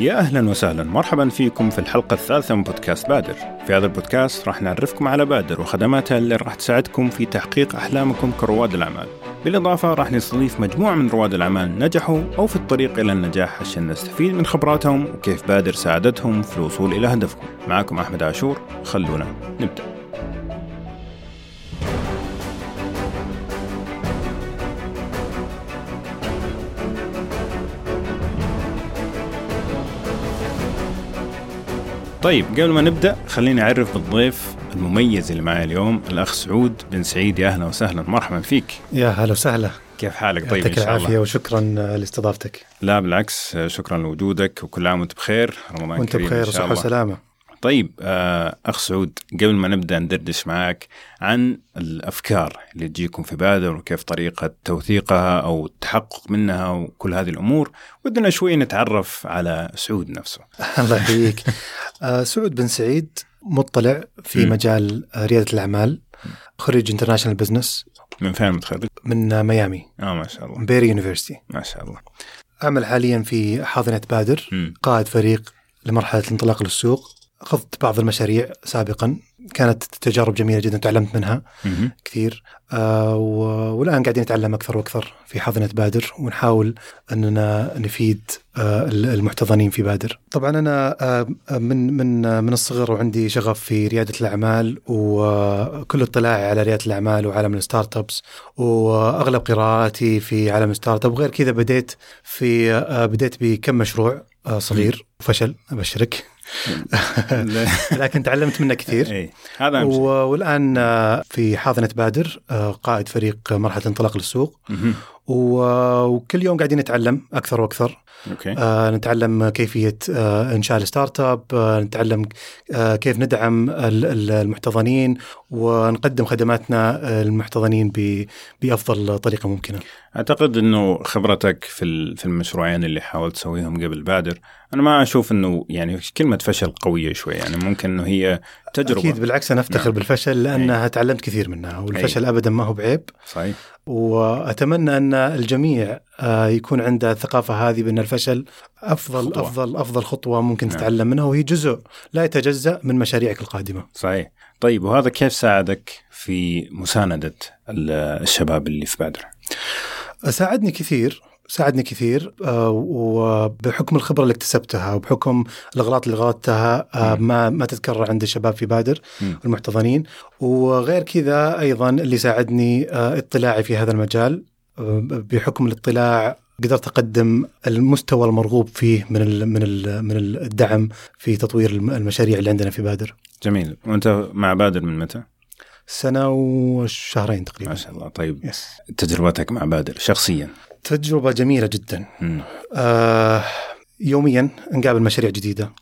يا أهلا وسهلا مرحبا فيكم في الحلقة الثالثة من بودكاست بادر. في هذا البودكاست راح نعرفكم على بادر وخدماتها اللي راح تساعدكم في تحقيق أحلامكم كرواد الأعمال. بالإضافة راح نستضيف مجموعة من رواد الأعمال نجحوا أو في الطريق إلى النجاح عشان نستفيد من خبراتهم وكيف بادر ساعدتهم في الوصول إلى هدفكم. معكم أحمد عاشور خلونا نبدأ. طيب قبل ما نبدأ خليني أعرف بالضيف المميز اللي معي اليوم الأخ سعود بن سعيد. يا أهلا وسهلا مرحبا فيك. يا هلا وسهلا. كيف حالك؟ طيب إن شاء الله. العافية وشكرا لاستضافتك. لا بالعكس شكرا لوجودك وكل عام وأنت بخير. رمضان وأنت كريم بخير وصحة وسلامة. طيب آه، أخ سعود قبل ما نبدأ ندردش معك عن الأفكار اللي تجيكم في بادر وكيف طريقة توثيقها أو التحقق منها وكل هذه الأمور. ودنا شوي نتعرف على سعود نفسه. الله يحييك. سعود بن سعيد مطلع في م. مجال ريادة الأعمال خريج international business من فين متخرج؟ من ميامي. آه ما شاء الله. Barry University ما شاء الله. أعمل حاليا في حاضنة بادر م. قائد فريق لمرحلة الانطلاق للسوق. أخذت بعض المشاريع سابقا. كانت تجارب جميلة جدا تعلمت منها كثير. آه والآن قاعدين نتعلم أكثر وأكثر في حاضنه بادر ونحاول أننا نفيد آه المحتضنين في بادر. طبعا أنا آه من من من الصغر وعندي شغف في ريادة الأعمال وكل اطلاعي على ريادة الأعمال وعالم ال startups وأغلب قراءاتي في عالم ال startup وغير كذا بديت في آه، بديت بكم مشروع آه، صغير وفشل أبشرك. لكن تعلمت منه كثير. إيه، هذا والآن آه، في حاضنة بادر آه، قائد فريق مرحلة انطلاق للسوق. وكل يوم قاعدين نتعلم أكثر وأكثر. okay. آه نتعلم كيفية آه إنشاء ال startup آه نتعلم آه كيف ندعم المحتضنين ونقدم خدماتنا المحتضنين بأفضل طريقة ممكنة أعتقد إنه خبرتك في في المشروعين اللي حاولت تسويهم قبل بادر أنا ما أشوف إنه يعني كلمة فشل قوية شوي يعني ممكن إنه هي تجربة أكيد بالعكس أنا أفتخر نعم. بالفشل لأنها أي. تعلمت كثير منها والفشل أي. ابدا ما هو بعيب صحيح وأتمنى أن الجميع يكون عنده الثقافة هذه بأن الفشل أفضل خطوة. أفضل أفضل خطوة ممكن نعم. تتعلم منها وهي جزء لا يتجزأ من مشاريعك القادمة. صحيح. طيب وهذا كيف ساعدك في مساندة الشباب اللي في بادر؟ ساعدني كثير ساعدني كثير آه، وبحكم الخبرة اللي اكتسبتها وبحكم الإغلاط اللي غلطتها آه، ما ما تتكرر عند الشباب في بادر المحتضنين وغير كذا أيضا اللي ساعدني آه، اطلاعي في هذا المجال بحكم الاطلاع قدرت أقدم المستوى المرغوب فيه من ال من ال من الدعم في تطوير المشاريع اللي عندنا في بادر. جميل، وأنت مع بادر من متى؟ سنة وشهرين تقريبا. ما شاء الله، طيب يس. تجربتك مع بادر شخصيا؟ تجربة جميلة جدا آه يوميا نقابل مشاريع جديدة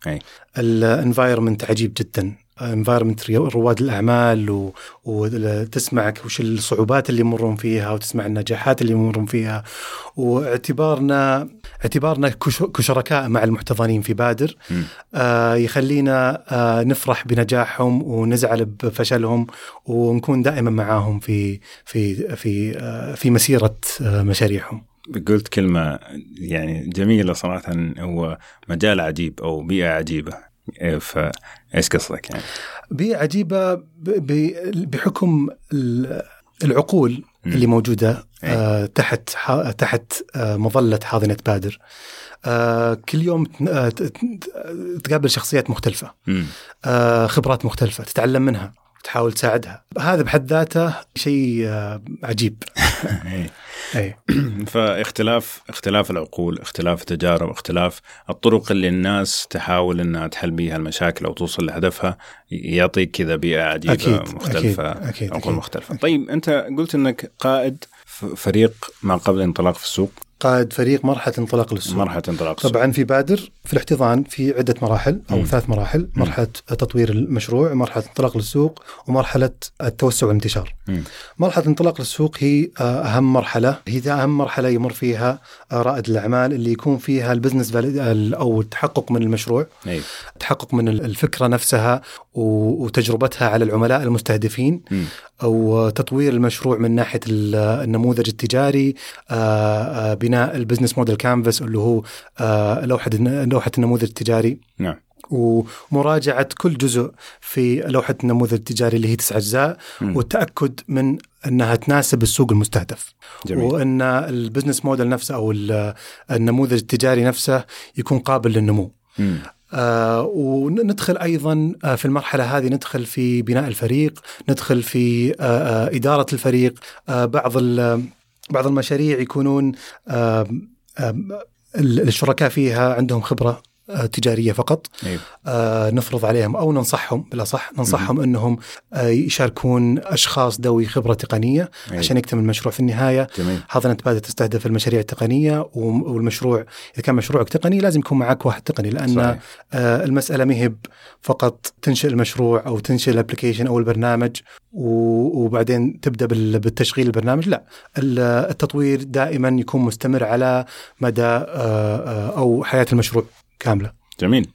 ال environment عجيب جدا environment رواد الأعمال و... وتسمعك وش الصعوبات اللي يمرون فيها وتسمع النجاحات اللي يمرون فيها. واعتبارنا اعتبارنا كش... كشركاء مع المحتضنين في بادر. آه يخلينا آه نفرح بنجاحهم ونزعل بفشلهم ونكون دائما معاهم في في في آه في مسيرة آه مشاريعهم. قلت كلمة يعني جميلة صراحة هو مجال عجيب أو بيئة عجيبة. إيه، فايش قصدك يعني؟ بيئة عجيبة بحكم العقول اللي موجودة إيه. آه تحت تحت آه مظلة حاضنة بادر آه كل يوم تقابل شخصيات مختلفة آه خبرات مختلفة تتعلم منها تحاول تساعدها. هذا بحد ذاته شيء آه، عجيب. إيه. اي فاختلاف اختلاف العقول اختلاف التجارب اختلاف الطرق اللي الناس تحاول إنها تحل بها المشاكل أو توصل لهدفها يعطيك كذا بيئة عجيبة أكيد مختلفة أكيد أكيد. عقول مختلفة. أكيد طيب أنت قلت إنك قائد فريق ما قبل الانطلاق في السوق. قائد فريق مرحلة انطلاق للسوق. مرحلة انطلاق السوق طبعا في بادر في الاحتضان في عدة مراحل أو م. ثلاث مراحل. مرحلة تطوير المشروع مرحلة انطلاق للسوق ومرحلة التوسع والانتشار. م. مرحلة الانطلاق للسوق هي آه، أهم مرحلة. هي أهم مرحلة يمر فيها آه، رائد الأعمال اللي يكون فيها ال business أو التحقق من المشروع. أي. التحقق من الفكرة نفسها وتجربتها على العملاء المستهدفين. أو تطوير المشروع من ناحية النموذج التجاري بناء ال business model canvas اللي هو لوحة لوحة النموذج التجاري. نعم. ومراجعة كل جزء في لوحة النموذج التجاري اللي هي تسع أجزاء والتأكد من أنها تناسب السوق المستهدف. جميل. وأن البزنس موديل نفسه أو النموذج التجاري نفسه يكون قابل للنمو. آه وندخل أيضا آه في المرحلة هذه ندخل في بناء الفريق ندخل في آه آه إدارة الفريق. آه بعض بعض المشاريع يكونون آه الشركاء فيها عندهم خبرة تجارية فقط أيوه. آه نفرض عليهم أو ننصحهم بالاصح ننصحهم إنهم آه يشاركون أشخاص ذوي خبرة تقنية أيوه. عشان يكتمل المشروع في النهاية جميل. حاضنه بادئ تستهدف المشاريع التقنية والمشروع إذا كان مشروعك تقني لازم يكون معك واحد تقني لأن صحيح. آه المسألة ما هي فقط تنشئ المشروع أو تنشئ الأبلكيشن أو البرنامج وبعدين تبدأ بالتشغيل البرنامج لا التطوير دائما يكون مستمر على مدى آه، آه، أو حياة المشروع كاملة. جميل.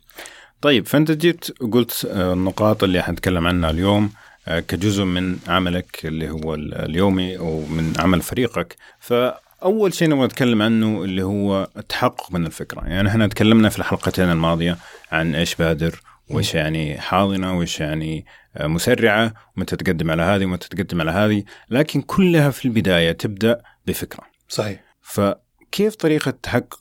طيب فأنت جيت وقلت آه، النقاط اللي حنتكلم عنها اليوم آه، كجزء من عملك اللي هو اليومي ومن عمل فريقك. فأول شيء نبغى نتكلم عنه اللي هو التحقق من الفكرة. يعني إحنا تكلمنا في الحلقتين الماضية عن إيش بادر وإيش يعني حاضنة وإيش يعني آه، مسرعة ومتى تقدم على هذه ومتى تقدم على هذه. لكن كلها في البداية تبدأ بفكرة. صحيح. فكيف طريقة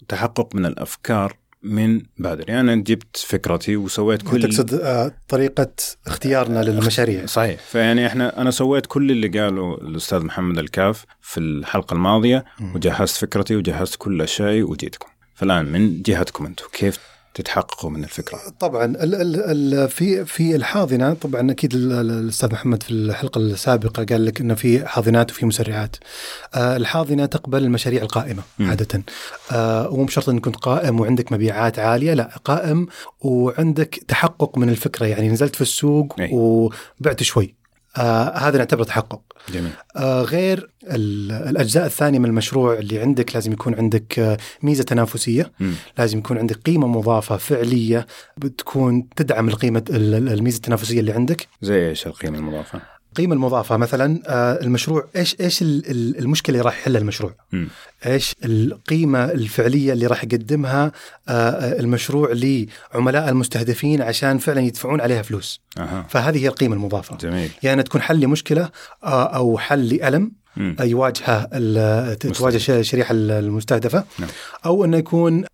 تحقق من الأفكار من بادر يعني أنا جبت فكرتي وسويت كل تقصد آه، طريقة اختيارنا للمشاريع. صحيح. فيعني إحنا أنا سويت كل اللي قاله الأستاذ محمد الكاف في الحلقة الماضية وجهزت فكرتي وجهزت كل أشيائي وجيتكم فالآن من جهتكم أنتم كيف تتحققوا من الفكرة؟ طبعا ال ال ال في في الحاضنة طبعا أكيد الأستاذ محمد في الحلقة السابقة قال لك إنه في حاضنات وفي مسرعات. آه الحاضنة تقبل المشاريع القائمة م. عادة. آه ومو بشرط إنك كنت قائم وعندك مبيعات عالية لا قائم وعندك تحقق من الفكرة يعني نزلت في السوق أي. وبعت شوي. آه هذا نعتبره تحقق. جميل. آه غير الأجزاء الثانية من المشروع اللي عندك لازم يكون عندك آه ميزة تنافسية، م. لازم يكون عندك قيمة مضافة فعلية بتكون تدعم القيمة الميزة التنافسية اللي عندك. زي إيش القيمة المضافة؟ القيمه المضافة مثلا آه، المشروع إيش إيش المشكلة اللي راح يحلها المشروع؟ م. إيش القيمة الفعلية اللي راح يقدمها آه، آه، المشروع لعملاء المستهدفين عشان فعلا يدفعون عليها فلوس. أه. فهذه هي القيمة المضافة. جميل. يعني تكون حل لمشكلة أو حل لألم يواجهها تواجه الشريحه المستهدفة نعم. أو انه يكون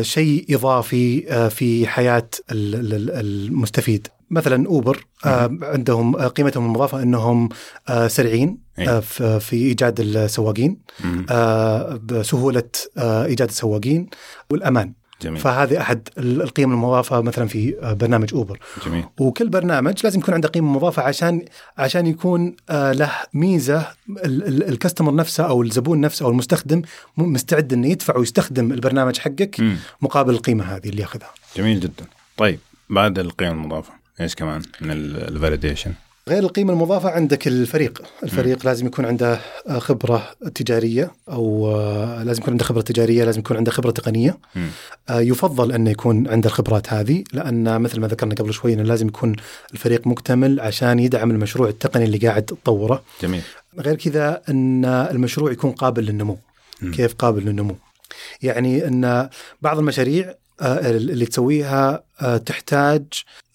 شيء إضافي في حياة المستفيد مثلا اوبر آه عندهم آه قيمتهم المضافة إنهم آه سريعين آه في إيجاد السواقين آه بسهولة آه إيجاد السواقين والأمان. جميل. فهذه أحد القيم المضافة مثلا في برنامج اوبر جميل. وكل برنامج لازم يكون عنده قيمة مضافة عشان عشان يكون له ميزة الكاستمر نفسه أو الزبون نفسه أو المستخدم مستعد إنه يدفع ويستخدم البرنامج حقك م. مقابل القيمة هذه اللي ياخذها. جميل جدا. طيب بعد القيمه المضافة. إيش كمان من الفاليديشن غير القيمة المضافة عندك الفريق، الفريق م. لازم يكون عنده خبرة تجارية أو آه، لازم يكون عنده خبرة تجارية، لازم يكون عنده خبرة تقنية. م. آه، يفضل أنه يكون عنده الخبرات هذه لأن مثل ما ذكرنا قبل شوي أنه لازم يكون الفريق مكتمل عشان يدعم المشروع التقني اللي قاعد تطوره. جميل. غير كذا أن المشروع يكون قابل للنمو. م. كيف قابل للنمو؟ يعني أن بعض المشاريع اللي تسويها تحتاج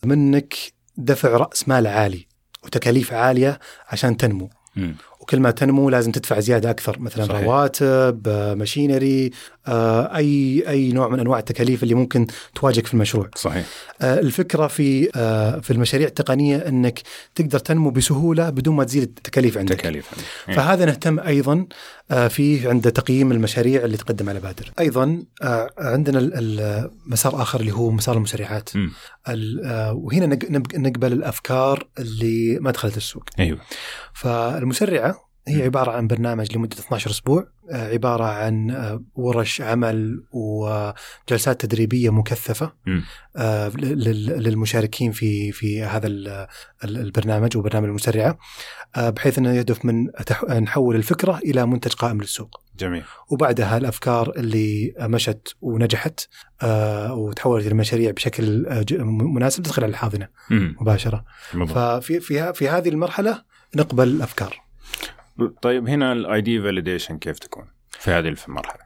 منك دفع رأس مال عالي وتكاليف عالية عشان تنمو م. وكل ما تنمو لازم تدفع زيادة أكثر مثلا صحيح. رواتب ماشينري آه، اي أي نوع من أنواع التكاليف اللي ممكن تواجهك في المشروع. صحيح. آه، الفكرة في آه، في المشاريع التقنية إنك تقدر تنمو بسهولة بدون ما تزيد التكاليف عندك. تكاليف عندك. فهذا نهتم أيضا فيه عند تقييم المشاريع اللي تقدم على بادر أيضا عندنا المسار آخر اللي هو مسار المسرعات وهنا نقبل الأفكار اللي ما دخلت السوق. أيوه. فالمسرعه هي عبارة عن برنامج لمدة 12 أسبوع آه، عبارة عن آه، ورش عمل وجلسات تدريبية مكثفة آه، للمشاركين في في هذا البرنامج وبرنامج المسرعة بحيث أنه يهدف من نحول الفكرة إلى منتج قائم للسوق. جميل. وبعدها الأفكار اللي مشت ونجحت وتحولت إلى مشاريع بشكل مناسب تدخل على الحاضنة مباشرة. ففي في في هذه المرحلة نقبل الأفكار. طيب هنا ال idea validation كيف تكون في هذه المرحلة؟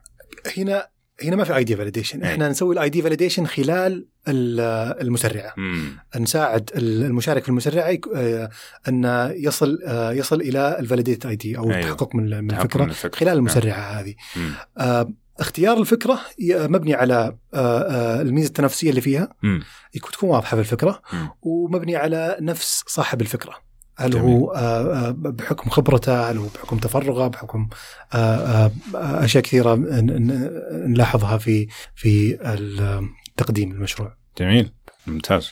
هنا هنا ما في idea validation إحنا نسوي ال idea validation خلال المسرعة مم. نساعد المشارك في المسرعة آه، أن يصل آه، يصل إلى ال validated idea أو أيوه. التحقق من الفكرة من الفكرة. خلال نعم. المسرعة هذه مم. آه، اختيار الفكرة مبني على الميزة التنافسية اللي فيها مم. تكون واضحة في الفكرة مم. ومبني على نفس صاحب الفكرة هل. هو آه، آه، بحكم خبرته هل هو بحكم تفرغه بحكم آه، أشياء كثيرة نلاحظها في في تقديم المشروع جميل ممتاز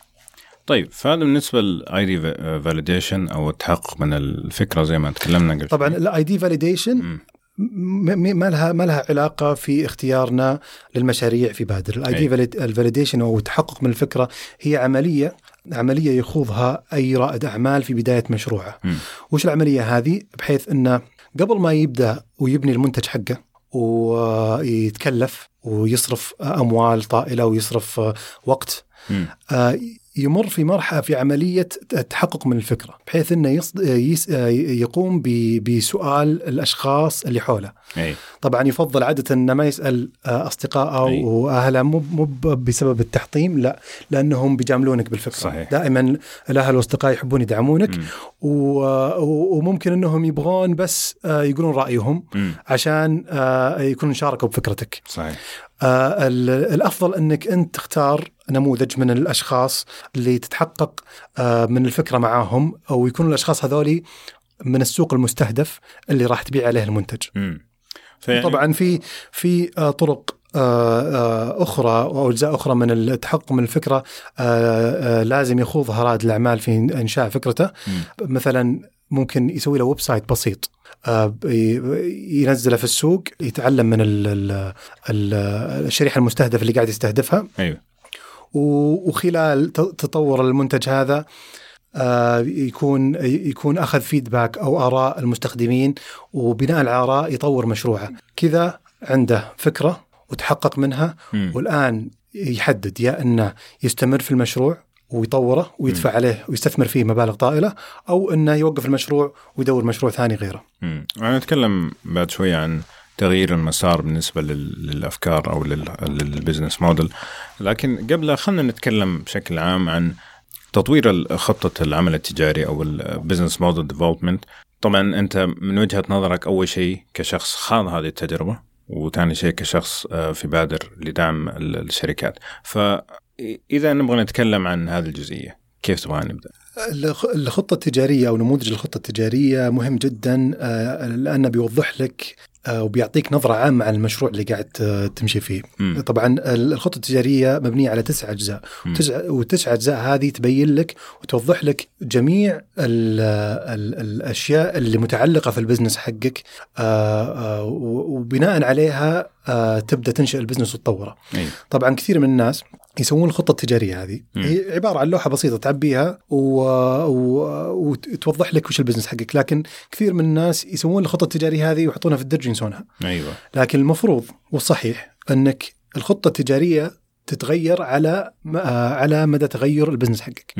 طيب فهذا بالنسبة لل idea validation أو التحقق من الفكرة زي ما تكلمنا قبل طبعا. ال idea validation. ما لها ما لها علاقة في اختيارنا للمشاريع في بادر ال idea ال validation أو التحقق من الفكرة هي عملية عملية يخوضها أي رائد أعمال في بداية مشروعه مم. وش العملية هذه بحيث انه قبل ما يبدأ ويبني المنتج حقه ويتكلف ويصرف أموال طائلة ويصرف وقت مم. يمر في مرحلة في عملية التحقق من الفكرة بحيث إنه يصد... يس... يقوم ب... بسؤال الأشخاص اللي حوله أي طبعا يفضل عادة إنه ما يسأل آه، اصدقائه أي. واهله مو مو ب- بسبب التحطيم لا لأنهم بيجاملونك بالفكرة صحيح. دائما الأهل والأصدقاء يحبون يدعمونك. و... و- وممكن إنهم يبغون بس آه، يقولون رأيهم مم. عشان آه، يكونوا شاركوا بفكرتك صحيح ال- الأفضل إنك أنت تختار نموذج من الأشخاص اللي تتحقق آه، من الفكرة معاهم أو يكونوا الأشخاص هذولي من السوق المستهدف اللي راح تبيع عليه المنتج. فيعني طبعا في في آه، طرق آه، أخرى أو أجزاء أخرى من التحقق من الفكرة لازم يخوضها رائد الأعمال في إنشاء فكرته مم. مثلا ممكن يسوي له website بسيط ينزله في السوق يتعلم من ال ال ال الشريحة المستهدفة اللي قاعد يستهدفها أيوه وخلال تطور المنتج هذا آه، يكون يكون أخذ feedback أو آراء المستخدمين وبناء على الآراء يطور مشروعه كذا عنده فكرة وتحقق منها. والآن يحدد يا إنه يستمر في المشروع ويطوره ويدفع عليه ويستثمر فيه مبالغ طائلة أو إنه يوقف المشروع ويدور مشروع ثاني غيره. مم. أنا أتكلم بعد شوي عن تغيير المسار بالنسبة لل- للأفكار أو لل- لل business model لكن قبل خلينا نتكلم بشكل عام عن تطوير خطة العمل التجاري أو ال business model development طبعا أنت من وجهة نظرك أول شيء كشخص خاض هذه التجربة وثاني شيء كشخص آه، في بادر لدعم ال- الشركات. فإذا نبغى نتكلم عن هذه الجزئية كيف تبغى نبدأ؟ الخ- الخطة التجارية أو نموذج الخطة التجارية مهم جدا آه، لأنه بيوضح لك وبيعطيك نظرة عامة عن المشروع اللي قاعد آه، تمشي فيه مم. طبعا الخطة التجارية مبنية على تسع أجزاء وتسع أجزاء هذه تبين لك وتوضح لك جميع ال ال الأشياء اللي متعلقة في البزنس حقك آه، آه، وبناء عليها آه، تبدأ تنشئ ال business وتطوره. طبعا كثير من الناس يسوون الخطة التجارية هذه. مم. هي عبارة عن لوحة بسيطة تعبيها و... و... وتوضح لك وش ال business حقك. لكن كثير من الناس يسوون الخطة التجارية هذه ويحطونها في الدرج وينسونها أيوه. لكن المفروض والصحيح أنك الخطة التجارية تتغير على على مدى تغير ال business حقك.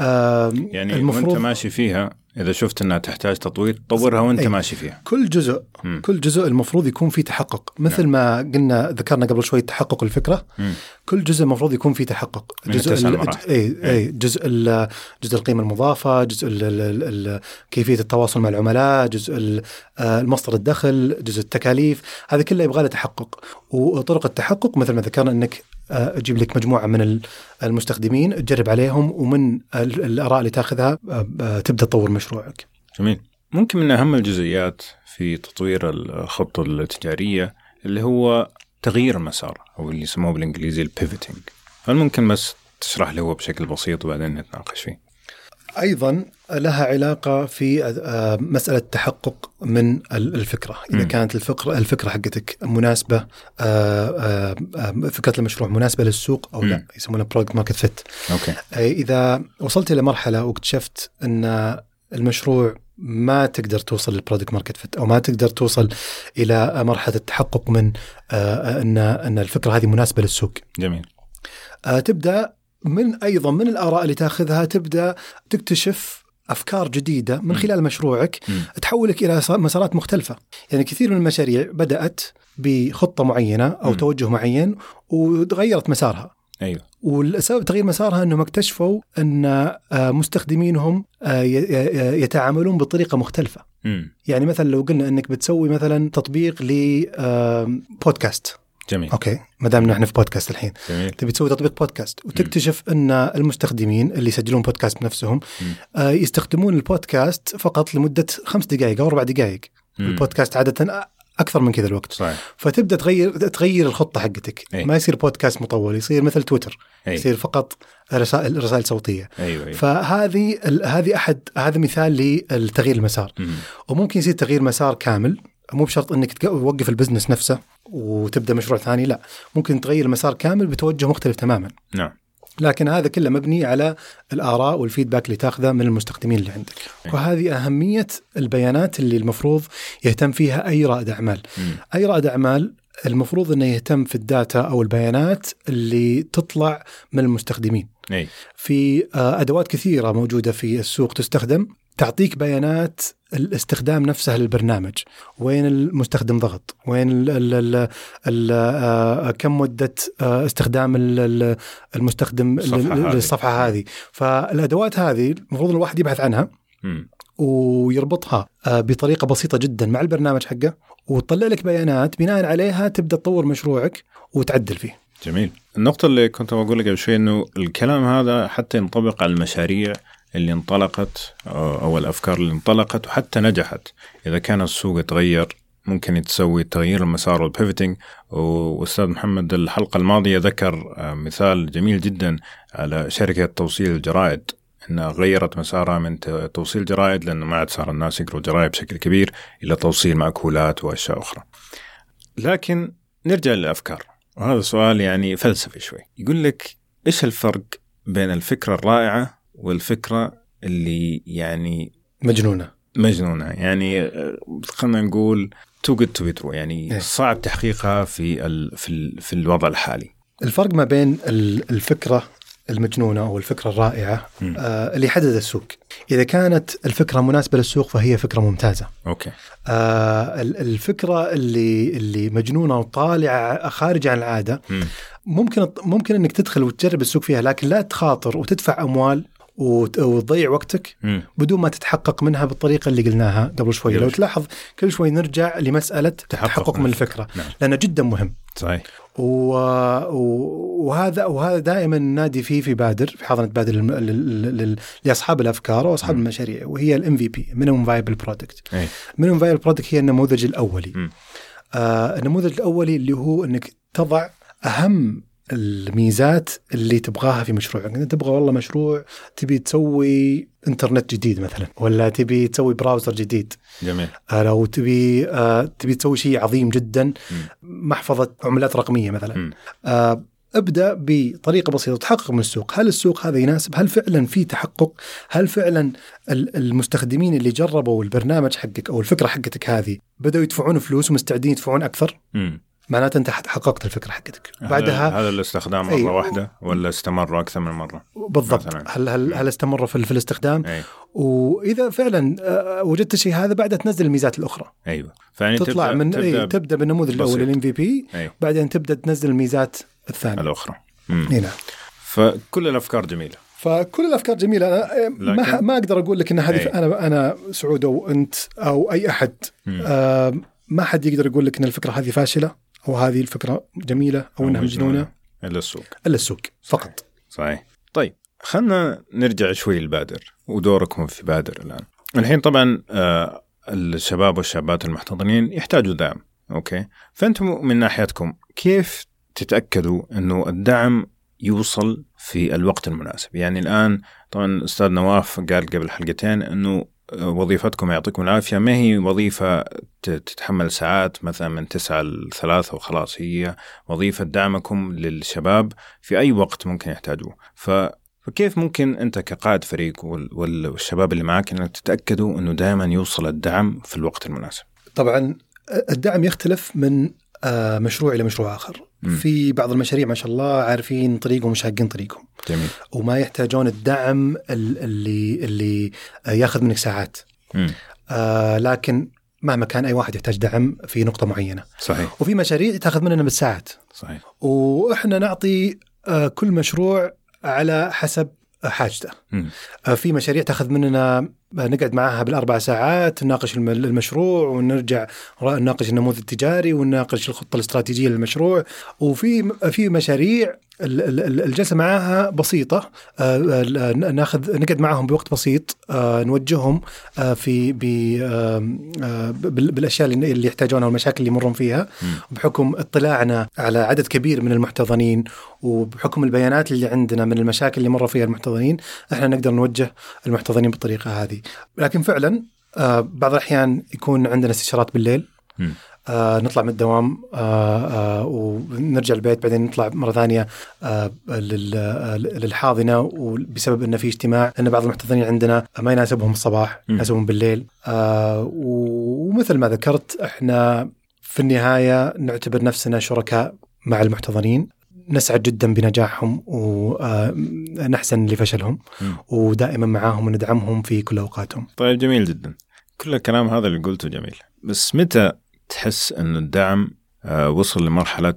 يعني المفروض وانت ماشي فيها إذا شفت إنها تحتاج تطوير طورها وانت أي. ماشي فيها. كل جزء مم. كل جزء المفروض يكون فيه تحقق. مثل ما قلنا ذكرنا قبل شوي تحقق الفكرة. مم. كل جزء المفروض يكون فيه تحقق. جزء ال-. اي اي جزء ال- جزء القيمة المضافة جزء ال ال ال كيفية التواصل مع العملاء جزء ال- آه، المصدر الدخل جزء التكاليف. هذا كله يبغى له تحقق. وطرق التحقق مثل ما ذكرنا إنك تجيب لك مجموعة من ال- المستخدمين تجرب عليهم ومن ال- الآراء اللي تاخذها آه، آه، تبدأ تطور مشروعك. جميل. ممكن من أهم الجزئيات في تطوير الخطة التجارية اللي هو تغيير المسار أو اللي يسموه بالإنجليزي البيفتنج هل ممكن بس تشرح لي هو بشكل بسيط وبعدين نتناقش فيه؟ أيضا لها علاقة في آه، مسألة تحقق من ال- الفكرة. إذا مم. كانت الفكرة الفكرة حقتك مناسبة آه، آه، فكرة المشروع مناسبة للسوق أو لا. يسمونها product market fit okay. إذا وصلت إلى مرحلة واكتشفت أن المشروع ما تقدر توصل لل product market fit أو ما تقدر توصل إلى مرحلة التحقق من أن أن الفكرة هذه مناسبة للسوق. جميل. تبدأ من أيضا من الآراء اللي تأخذها تبدأ تكتشف أفكار جديدة من خلال مشروعك تحولك إلى مسارات مختلفة يعني كثير من المشاريع بدأت بخطة معينة أو م. توجه معين وتغيرت مسارها أيوه والسبب تغيير مسارها إنهم اكتشفوا أن آه، مستخدمينهم آه، يتعاملون بطريقة مختلفة. م. يعني مثلا لو قلنا إنك بتسوي مثلا تطبيق لبودكاست جميل أوكي ما دام نحن في بودكاست الحين جميل. تبي تسوي تطبيق بودكاست وتكتشف م. أن المستخدمين اللي يسجلون بودكاست بنفسهم آه يستخدمون البودكاست فقط لمدة خمس دقائق أو أربع دقائق البودكاست عادة أكثر من كذا الوقت صحيح. فتبدأ تغير تغير الخطة حقتك أي. ما يصير بودكاست مطول يصير مثل تويتر أي. يصير فقط رسائل رسائل صوتية أيوة أيوة. فهذه هذه أحد هذا مثال للتغيير المسار م. وممكن يصير تغيير مسار كامل مو بشرط إنك توقف ال business نفسه وتبدأ مشروع ثاني لا ممكن تغير المسار كامل بتوجه مختلف تماما نعم لكن هذا كله مبني على الآراء والفيدباك اللي تاخذه من المستخدمين اللي عندك م. وهذه أهمية البيانات اللي المفروض يهتم فيها أي رائد أعمال م. أي رائد أعمال المفروض إنه يهتم في الداتا أو البيانات اللي تطلع من المستخدمين أي. في آه، أدوات كثيرة موجودة في السوق تستخدم تعطيك بيانات الاستخدام نفسه للبرنامج. وين المستخدم ضغط؟ وين ال ال ال ال كم مدة آه، استخدام المستخدم للصفحة هذه. فالأدوات هذه المفروض الواحد يبحث عنها م. ويربطها آه، بطريقة بسيطة جدا مع البرنامج حقه وتطلع لك بيانات بناء عليها تبدأ تطور مشروعك وتعدل فيه. جميل. النقطة اللي كنت بقول لك قبل شوي إنه الكلام هذا حتى ينطبق على المشاريع اللي انطلقت أو الأفكار اللي انطلقت وحتى نجحت. إذا كان السوق تغير ممكن تسوي تغيير المسار والبيفتنج وأستاذ محمد الحلقة الماضية ذكر آه، مثال جميل جدا على شركة توصيل الجرائد إنها غيرت مسارها من توصيل جرائد لأنه ما عاد صار الناس يقروا جرائد بشكل كبير إلى توصيل مأكولات وأشياء أخرى. لكن نرجع للأفكار. وهذا سؤال يعني فلسفي شوي. يقول لك إيش الفرق بين الفكرة الرائعة والفكرة اللي يعني مجنونة. مجنونة. يعني خلينا نقول too good to true يعني إيه؟ صعب تحقيقها في ال في ال في الوضع الحالي. الفرق ما بين الفكرة المجنونة أو الفكرة الرائعة آه اللي يحدد السوق. إذا كانت الفكرة مناسبة للسوق فهي فكرة ممتازة. okay. آه الفكرة اللي اللي مجنونة وطالعة خارج عن العادة م. ممكن ممكن إنك تدخل وتجرب السوق فيها لكن لا تخاطر وتدفع أموال وتضيع وقتك م. بدون ما تتحقق منها بالطريقة اللي قلناها قبل شوي. لو تلاحظ كل شوي نرجع لمسألة تحقق, تحقق من الفكرة. نعم. لأنه جدا مهم. صحيح. و... وهذا وهذا دائما نادي فيه في بادر في حضانه بادر لل... لل... لأصحاب الأفكار وأصحاب م. المشاريع وهي ال MVP minimum viable product minimum viable product هي النموذج الأولي. آه النموذج الأولي اللي هو إنك تضع أهم الميزات اللي تبغاها في مشروعك انت تبغى والله مشروع تبي تسوي إنترنت جديد مثلا ولا تبي تسوي براوزر جديد جميل آه لو تبي آه تبي تسوي شيء عظيم جدا م. محفظة عملات رقمية مثلا آه ابدأ بطريقة بسيطة تحقق من السوق، هل السوق هذا يناسب؟ هل فعلا في تحقق؟ هل فعلا المستخدمين اللي جربوا البرنامج حقك أو الفكرة حقتك هذه بدأوا يدفعون فلوس ومستعدين يدفعون أكثر؟ م. معناته أنت حققت الفكرة حقتك. بعدها هذا الاستخدام مرة أي واحدة ولا استمر أكثر من مرة؟ بالضبط. مثلاً. هل هل هل استمر في, في الاستخدام؟ أي. وإذا فعلا آه، وجدت الشيء هذا بعدها تنزل الميزات الأخرى. أيوه. فيعني تطلع تبدأ من تبدأ, تبدأ بالنموذج الأول الام في بي بعدين تبدأ تنزل الميزات الثانية. الأخرى. أي نعم. فكل الأفكار جميلة. فكل الأفكار جميلة. أنا ما ما أقدر أقول لك إن هذه أنا أنا سعود أو أنت أو أي أحد. آه ما حد يقدر يقول لك إن الفكرة هذه فاشلة. أو هذه الفكرة جميلة أو, أو انها مجنونة؟ إلا السوق. إلا السوق فقط. صحيح. طيب خلنا نرجع شوي لبادر ودوركم في بادر الآن. الحين طبعا آه الشباب والشابات المحتضنين يحتاجوا دعم أوكي؟ فأنتم من ناحيتكم كيف تتأكدوا إنه الدعم يوصل في الوقت المناسب؟ يعني الآن طبعا أستاذ نواف قال قبل حلقتين إنه وظيفتكم يعطيكم العافية ما هي وظيفة تتحمل ساعات مثلا من تسعة لثلاثة وخلاص هي وظيفة دعمكم للشباب في أي وقت ممكن يحتاجوه ف فكيف ممكن أنت كقائد فريق والشباب اللي معك إنك تتأكدوا إنه دائما يوصل الدعم في الوقت المناسب؟ طبعا الدعم يختلف من آه، مشروع إلى مشروع آخر. مم. في بعض المشاريع ما شاء الله عارفين طريقهم وشاقين طريقهم. جميل. وما يحتاجون الدعم اللي اللي ياخذ منك ساعات. آه لكن مهما كان أي واحد يحتاج دعم في نقطة معينة. صحيح. وفي مشاريع تاخذ مننا بالساعات. صحيح. وإحنا نعطي آه كل مشروع على حسب حاجته. آه في مشاريع تاخذ مننا نقعد معاها بالأربع ساعات نناقش المشروع ونرجع نناقش النموذج التجاري ونناقش الخطة الاستراتيجية للمشروع. وفي في مشاريع الجلسة معاها بسيطة آه، ناخذ نقعد معاهم بوقت بسيط آه، نوجههم آه، في بالأشياء اللي يحتاجونها والمشاكل اللي يمرون فيها. بحكم اطلاعنا على عدد كبير من المحتضنين وبحكم البيانات اللي عندنا من المشاكل اللي مروا فيها المحتضنين إحنا نقدر نوجه المحتضنين بالطريقة هذه. لكن فعلا بعض الأحيان يكون عندنا استشارات بالليل. آه نطلع من الدوام آه آه ونرجع البيت بعدين نطلع مرة ثانية آه للحاضنة وبسبب إنه في اجتماع لأن بعض المحتضنين عندنا ما يناسبهم الصباح يناسبهم بالليل. آه ومثل ما ذكرت إحنا في النهاية نعتبر نفسنا شركاء مع المحتضنين. نسعد جدا بنجاحهم ونحزن لفشلهم ودائما معاهم وندعمهم في كل أوقاتهم. طيب جميل جدا. كل الكلام هذا اللي قلته جميل، بس متى تحس أن الدعم آه، وصل لمرحلة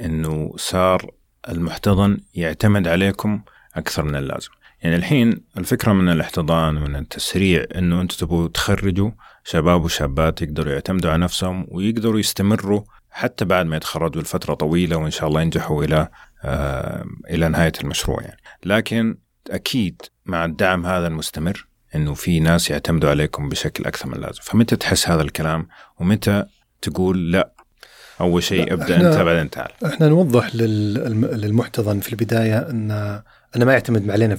أنه صار المحتضن يعتمد عليكم أكثر من اللازم يعني الحين الفكرة من الاحتضان ومن التسريع أنه أنتم تبغوا تخرجوا شباب وشابات يقدروا يعتمدوا على نفسهم ويقدروا يستمروا حتى بعد ما يتخرجوا لفترة طويلة وإن شاء الله ينجحوا إلى آه إلى نهاية المشروع يعني لكن أكيد مع الدعم هذا المستمر إنه في ناس يعتمدوا عليكم بشكل أكثر من اللازم، فمتى تحس هذا الكلام؟ ومتى تقول لا أول شيء ابدأ أنت بعدين تعال إحنا نوضح للمحتضن في البداية إن أنه ما يعتمد علينا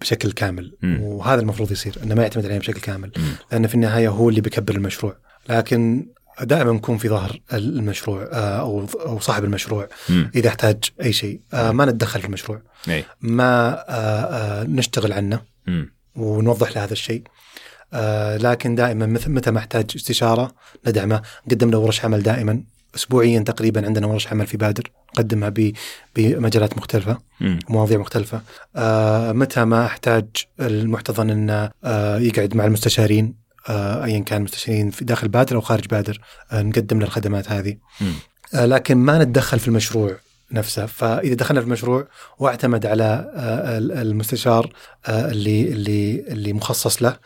بشكل كامل م. وهذا المفروض يصير إنه ما يعتمد علينا بشكل كامل م. لأن في النهاية هو اللي بيكبر المشروع لكن دائما نكون في ظهر المشروع آه، أو أو صاحب المشروع. إذا احتاج أي شيء. آه، ما نتدخل في المشروع. أي. ما آه، نشتغل عنه. ونوضح له هذا الشيء. لكن دائما متى ما احتاج استشارة ندعمه. نقدم له ورش عمل دائما اسبوعيا تقريبا عندنا ورش عمل في بادر نقدمها بمجالات مختلفة مواضيع مختلفة. متى ما احتاج المحتضن إنه يقعد مع المستشارين ايا كان مستشارين في داخل بادر أو خارج بادر آه نقدم له الخدمات هذه. آه لكن ما نتدخل في المشروع نفسه. فإذا دخلنا في المشروع واعتمد على آه، المستشار آه، اللي اللي اللي مخصص له.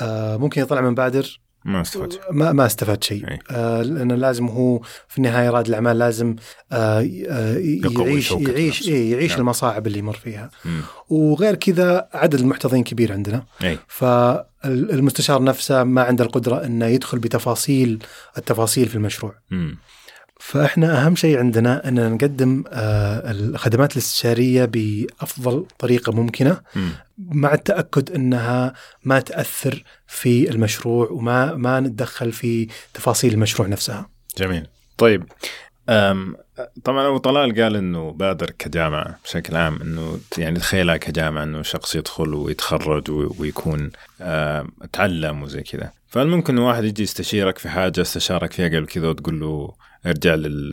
آه، ممكن يطلع من بادر ما استفاد شيء ما, ما استفاد شيء آه لأنه لازم هو في النهاية رائد الأعمال لازم آه يعيش يعيش إيه يعيش نعم. المصاعب اللي يمر فيها مم. وغير كذا عدد المحتضنين كبير عندنا أي. فالمستشار نفسه ما عنده القدرة إنه يدخل بتفاصيل التفاصيل في المشروع مم. فإحنا أهم شيء عندنا ان نقدم آه، الخدمات الاستشارية بأفضل طريقة ممكنة م. مع التأكد أنها ما تأثر في المشروع وما ما نتدخل في تفاصيل المشروع نفسها. جميل. طيب طبعا أبو طلال قال إنه بادر كجامعة بشكل عام إنه يعني تخيلها كجامعة إنه شخص يدخل ويتخرج ويكون تعلم وزي كذا فهل ممكن واحد يجي يستشيرك في حاجة استشارك فيها قبل كذا وتقول له ارجع لل...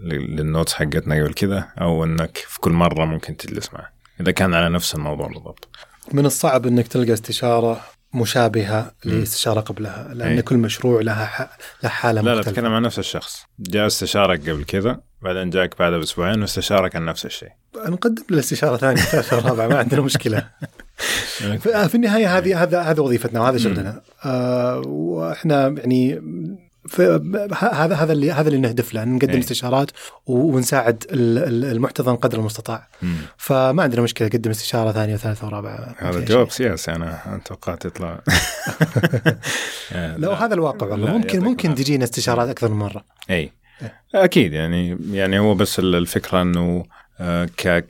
للنوتس حقتنا قبل كذا؟ أو إنك في كل مرة ممكن تجلس معه إذا كان على نفس الموضوع بالضبط. من الصعب إنك تلقى استشارة مشابهة لاستشارة قبلها لأن أي. كل مشروع لها ح... لها حالة لا لا تتكلم عن نفس الشخص. جاء استشارك قبل كذا بعدين جاك بعد بأسبوعين واستشارك عن نفس الشيء. نقدم له استشارة ثانية ثالثه ورابعه ما عندنا مشكلة. في النهاية هذه هذا هذا وظيفتنا وهذا شغلنا. آه وإحنا يعني هذا هذا اللي هذا اللي نهدف له نقدم أي. استشارات ونساعد المحتضن قدر المستطاع. مم. فما عندنا مشكلة نقدم استشارة ثانية وثالثة ورابعة. هذا جواب سياسي أنا توقعت يطلع. لا هذا الواقع والله ممكن ممكن تجينا استشارات أكثر من مرة. اي أكيد يعني يعني هو بس الفكرة إنه آه، ك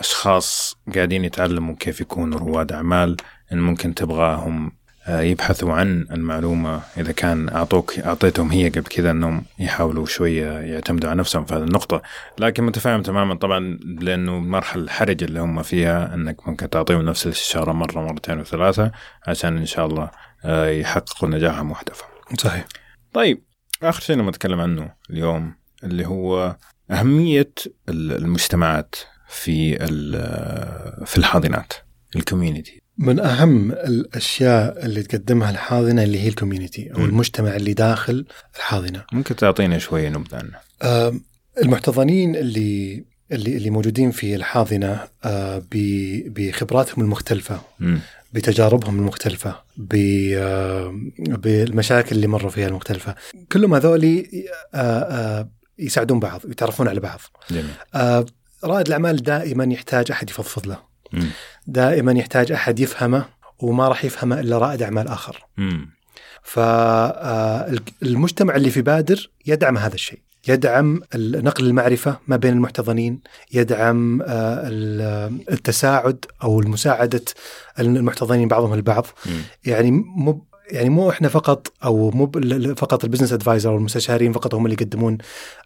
كاشخاص قاعدين يتعلموا كيف يكونوا رواد أعمال إن ممكن تبغاهم آه، يبحثوا عن المعلومة. إذا كان أعطوك أعطيتهم هي قبل كذا أنهم يحاولوا شوية يعتمدوا على نفسهم في هذه النقطة. لكن متفاهم تماما طبعا لأنه المرحلة الحرجة اللي هم فيها أنك ممكن تعطيهم نفس الاستشارة مرة مرتين وثلاثة عشان إن شاء الله آه، يحققوا نجاحهم وهدفهم صحيح. طيب آخر شيء نتكلم عنه اليوم اللي هو أهمية المجتمعات. في في الحاضنات ال community من أهم الأشياء اللي تقدمها الحاضنة اللي هي ال community أو م. المجتمع اللي داخل الحاضنة ممكن تعطينا شوية نبذة عنه آه المحتضنين اللي اللي اللي موجودين في الحاضنة آه بخبراتهم المختلفة م. بتجاربهم المختلفة بالمشاكل اللي مروا فيها المختلفة كلهم هذول يساعدون بعض ويتعرفون على بعض جميل. رائد الأعمال دائما يحتاج أحد يفضفض له. دائما يحتاج أحد يفهمه وما راح يفهمه إلا رائد أعمال آخر. فالمجتمع اللي في بادر يدعم هذا الشيء. يدعم نقل المعرفة ما بين المحتضنين. يدعم آه، التساعد أو المساعدة المحتضنين بعضهم البعض. يعني مو يعني مو إحنا فقط أو مو فقط ال business advisor والمستشارين فقط هم اللي يقدمون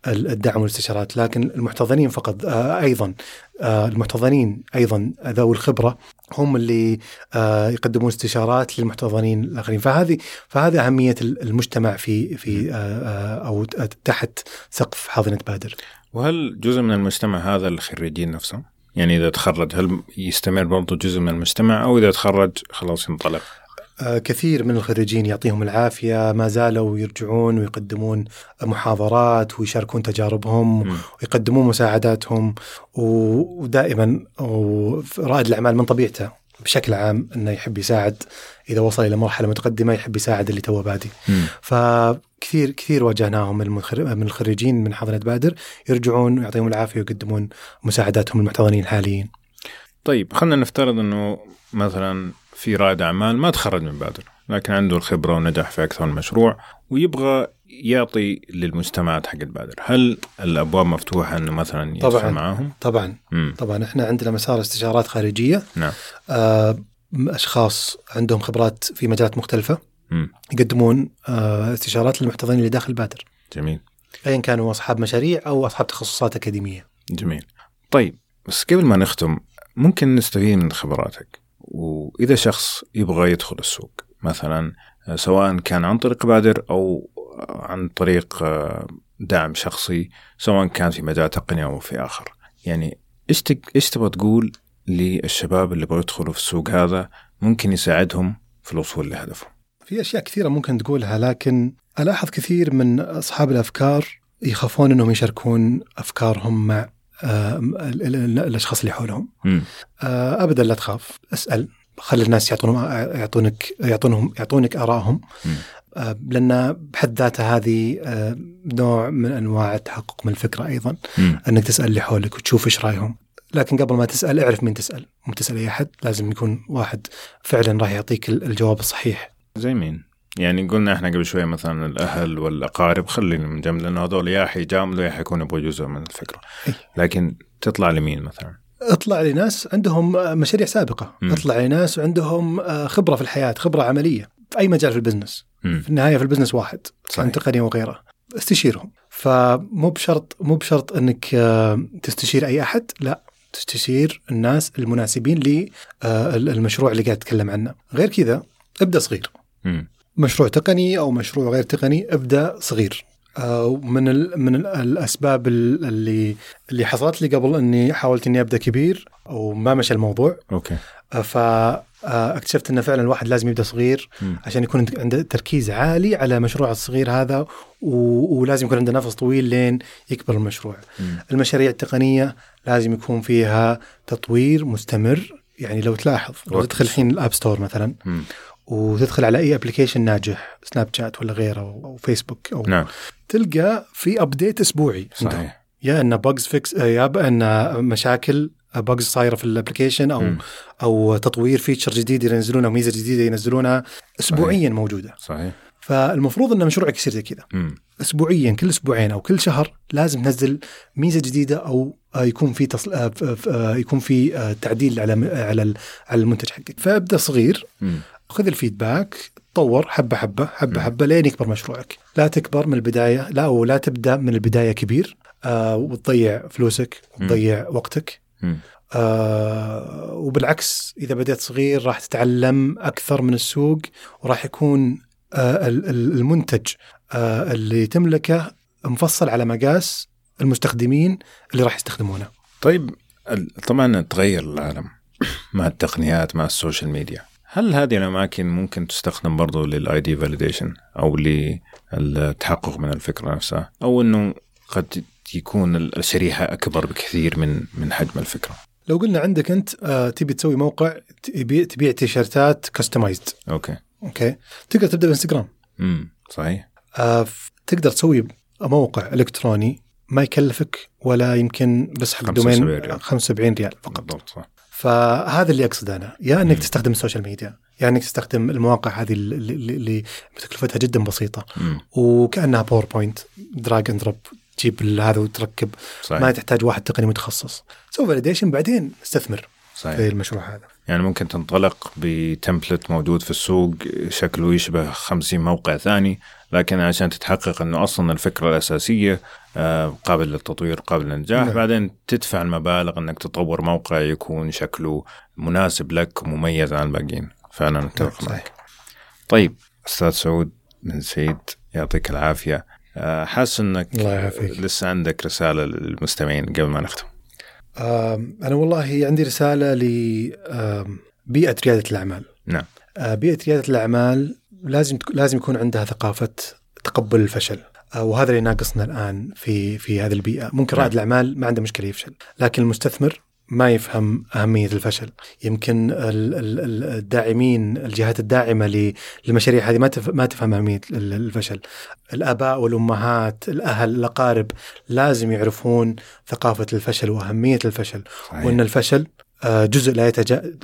الدعم والإستشارات لكن المحتضنين فقط آه، أيضا آه، المحتضنين أيضا ذوي الخبرة هم اللي آه، يقدمون استشارات للمحتضنين الآخرين فهذه فهذه أهمية المجتمع في في أو تحت سقف حاضنة بادر. وهل جزء من المجتمع هذا الخريجين نفسهم؟ يعني إذا تخرج هل يستمر برضه جزء من المجتمع أو إذا تخرج خلاص ينطلق؟ آه، كثير من الخريجين يعطيهم العافية ما زالوا يرجعون ويقدمون محاضرات ويشاركون تجاربهم م. ويقدمون مساعداتهم ودائما رائد الأعمال من طبيعته بشكل عام إنه يحب يساعد إذا وصل إلى مرحلة متقدمة يحب يساعد اللي تو بادي. فكثير كثير واجهناهم من الخريجين من حضنه بادر يرجعون ويعطيهم العافية ويقدمون مساعداتهم للمحتضنين الحاليين. طيب خلينا نفترض إنه مثلا في رائد أعمال ما تخرج من بادر لكن عنده الخبرة ونجح في أكثر من مشروع ويبغى يعطي للمجتمعات حق البادر. هل الأبواب مفتوحة إنه مثلا يدخل طبعا معاهم؟ طبعا مم. طبعا. إحنا عندنا مسار استشارات خارجية. نعم. آه أشخاص عندهم خبرات في مجالات مختلفة. مم. يقدمون آه استشارات للمحتضنين اللي داخل البادر. جميل. ايا كانوا أصحاب مشاريع أو أصحاب تخصصات أكاديمية. جميل. طيب بس قبل ما نختم ممكن نستفيد من خبراتك. وإذا شخص يبغى يدخل السوق مثلا سواء كان عن طريق بادر أو عن طريق آه، دعم شخصي سواء كان في مجال تقني أو في آخر. يعني إيش إيش تبغى تقول للشباب اللي يبغوا يدخلوا في السوق هذا؟ ممكن يساعدهم في الوصول لهدفهم. في أشياء كثيرة ممكن تقولها لكن ألاحظ كثير من أصحاب الأفكار يخافون إنهم يشاركون أفكارهم مع آه، الأشخاص اللي حولهم. آه، أبدا لا تخاف. أسأل. خلي الناس يعطون يعطونك يعطونهم يعطونك آرائهم. آه، لأن بحد ذاتها هذه نوع من أنواع التحقق من الفكرة أيضا. م. أنك تسأل اللي حولك وتشوف إيش رأيهم. لكن قبل ما تسأل اعرف مين تسأل. مو تسأل أي أحد. لازم يكون واحد فعلا راح يعطيك الجواب الصحيح. زي مين؟ يعني قلنا إحنا قبل شوية مثلا الأهل والأقارب خلينا من جنب لأنه هذول يا حيجاملوا يا حيكونوا يبغوا جزء من الفكرة لكن تطلع لمين مثلا؟ اطلع لناس عندهم مشاريع سابقة، م. اطلع لناس عندهم آه، خبرة في الحياة، خبرة عملية في أي مجال في ال business. م. في النهاية في ال business واحد، صحيح. تقنية وغيره. استشيرهم، فمو بشرط مو بشرط إنك آه، تستشير أي أحد، لا تستشير الناس المناسبين للمشروع آه، اللي قاعد تتكلم عنه، غير كذا ابدأ صغير. م. مشروع تقني أو مشروع غير تقني أبدأ صغير آه، من ال من ال الأسباب اللي اللي حصلت لي قبل إني حاولت إني أبدأ كبير وما مشى الموضوع أوكي آه، فاكتشفت انه فعلا الواحد لازم يبدأ صغير م. عشان يكون عنده تركيز عالي على مشروع الصغير هذا ولازم يكون عنده نفس طويل لين يكبر المشروع. م. المشاريع التقنية لازم يكون فيها تطوير مستمر يعني لو تلاحظ لو تدخل الحين ال App Store مثلا م. وتدخل على أي application ناجح سناب شات ولا غيره أو فيسبوك أو نعم. تلقى في update أسبوعي صحيح يا انه bugs fix يا انه مشاكل bugs صايرة في ال application أو م. أو تطوير feature جديد ينزلونها ميزة جديدة ينزلونها اسبوعيا صحيح. موجودة صحيح فالمفروض إن مشروعك يصير زي كذا اسبوعيا كل أسبوعين أو كل شهر لازم تنزل ميزة جديدة أو يكون في تصل... يكون في تعديل على على على المنتج حقك فابدأ صغير م. خذ الفيدباك تطور حبة حبة حبة حبة لين يكبر مشروعك. لا تكبر من البداية لا ولا تبدأ من البداية كبير آه وتضيع فلوسك وتضيع وقتك. آه وبالعكس إذا بديت صغير راح تتعلم أكثر من السوق وراح يكون آه المنتج آه اللي تملكه مفصل على مقاس المستخدمين اللي راح يستخدمونه. طيب طبعا تغير العالم مع التقنيات مع ال social media. هل هذه الأماكن ممكن تستخدم برضو لل idea validation أو للتحقق من الفكرة نفسها؟ أو إنه قد يكون الشريحه أكبر بكثير من من حجم الفكرة؟ لو قلنا عندك أنت آه تبي تسوي موقع تبيع تبيع تيشرتات customized okay. okay. تقدر تبدأ بإنستغرام. امم صحيح. آه تقدر تسوي موقع إلكتروني ما يكلفك ولا يمكن بس حق ال domain 75 ريال فقط. بالضبط صح. فهذا اللي أقصده أنا يا إنك مم. تستخدم ال social media يا إنك تستخدم المواقع هذه اللي, اللي تكلفتها جدا بسيطة مم. وكأنها PowerPoint drag and drop تجيب هذا وتركب صحيح. ما تحتاج واحد تقني متخصص سوي validation بعدين استثمر صحيح. في المشروع هذا يعني ممكن تنطلق ب template موجود في السوق شكله يشبه 50 موقع ثاني لكن عشان تتحقق إنه أصلا الفكرة الأساسية آه، قابل للتطوير قابل للنجاح نعم. بعدين تدفع المبالغ إنك تطور موقع يكون شكله مناسب لك ومميز عن الباقيين. فأنا أتفق نعم، معك. طيب أستاذ سعود بن سعيد يعطيك العافية. آه، حاسس إنك لسه عندك رسالة للمستمعين قبل ما نختم. أنا والله عندي رسالة لبيئه ريادة الأعمال. نعم. آه، بيئة ريادة الأعمال لازم لازم يكون عندها ثقافة تقبل الفشل. آه، وهذا اللي ناقصنا الآن في في هذه البيئة. ممكن رائد نعم. الأعمال ما عنده مشكلة يفشل لكن المستثمر ما يفهم أهمية الفشل. يمكن الداعمين الجهات الداعمة للمشاريع هذه ما ما تفهم أهمية الفشل. الآباء والأمهات الأهل الأقارب لازم يعرفون ثقافة الفشل وأهمية الفشل صحيح. وأن الفشل آه، جزء لا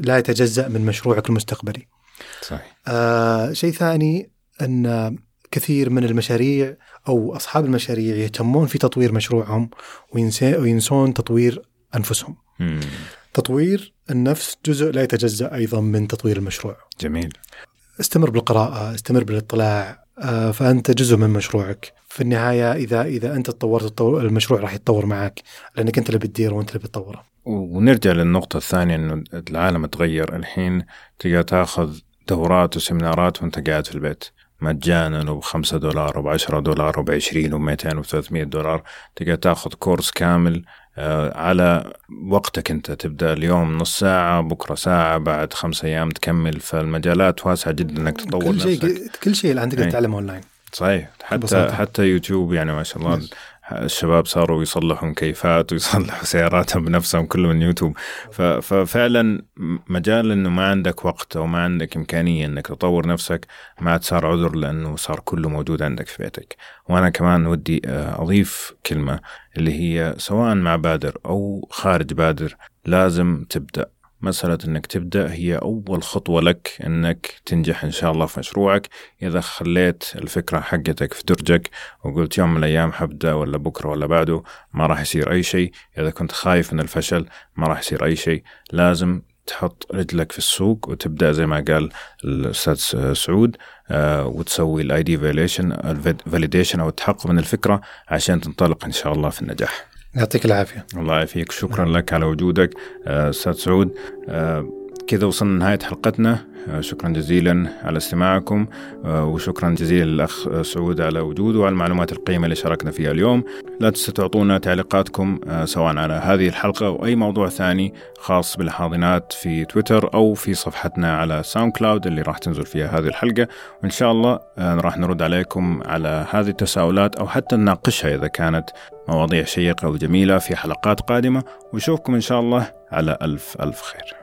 لا يتجزأ من مشروعك المستقبلي. صحيح. آه شيء ثاني أن كثير من المشاريع أو أصحاب المشاريع يهتمون في تطوير مشروعهم وينسون تطوير أنفسهم. مم. تطوير النفس جزء لا يتجزأ أيضا من تطوير المشروع. جميل. استمر بالقراءة استمر بالاطلاع آه، فأنت جزء من مشروعك. في النهاية إذا إذا أنت تطورت المشروع راح يتطور معك لأنك أنت اللي بتديره وأنت اللي بتطوره. ونرجع للنقطة الثانية أنه العالم تغير. الحين تقدر تأخذ دورات وسيمينارات وأنت قاعد في البيت. مجانا وب 5 دولار وب 10 دولار وب 20 وب 200 وب 300 دولار. تقدر تاخذ كورس كامل آه، على وقتك انت. تبدأ اليوم نص ساعة بكرة ساعة بعد خمس أيام تكمل. فالمجالات واسعة جدا إنك تطور كل شيء نفسك. كل شيء الان تقدر تتعلم اونلاين صحيح. حتى. حتى يوتيوب يعني ما شاء الله. الشباب صاروا يصلحوا مكيفات ويصلحوا سياراتهم بنفسهم كله من يوتيوب. ففعلا مجال إنه ما عندك وقت أو ما عندك إمكانية إنك تطور نفسك ما عاد صار عذر لأنه صار كله موجود عندك في بيتك. وأنا كمان ودي آه، أضيف كلمة اللي هي سواء مع بادر أو خارج بادر لازم تبدأ مسألة إنك تبدأ هي أول خطوة لك إنك تنجح إن شاء الله في مشروعك. إذا خليت الفكرة حقتك في درجك وقلت يوم من الأيام حبدأ ولا بكرة ولا بعده ما راح يصير أي شيء. إذا كنت خايف من الفشل ما راح يصير أي شيء. لازم تحط رجلك في السوق وتبدأ زي ما قال الأستاذ سعود آه وتسوي ال idea validation أو التحقق من الفكرة عشان تنطلق إن شاء الله في النجاح. يعطيك العافية. الله يعافيك. شكرا لك على وجودك. آه، أستاذ سعود آه، كذا وصلنا لنهاية حلقتنا. آه، شكرا جزيلا على استماعكم. وشكرا جزيلا للأخ سعود على وجوده وعلى المعلومات القيمة اللي شاركنا فيها اليوم. لا تنسوا تعطونا تعليقاتكم سواء على هذه الحلقة أو أي موضوع ثاني خاص بالحاضنات في تويتر أو في صفحتنا على ساوند كلاود اللي راح تنزل فيها هذه الحلقة. وإن شاء الله راح نرد عليكم على هذه التساؤلات أو حتى نناقشها إذا كانت مواضيع شيقة وجميلة في حلقات قادمة ونشوفكم إن شاء الله على ألف ألف خير.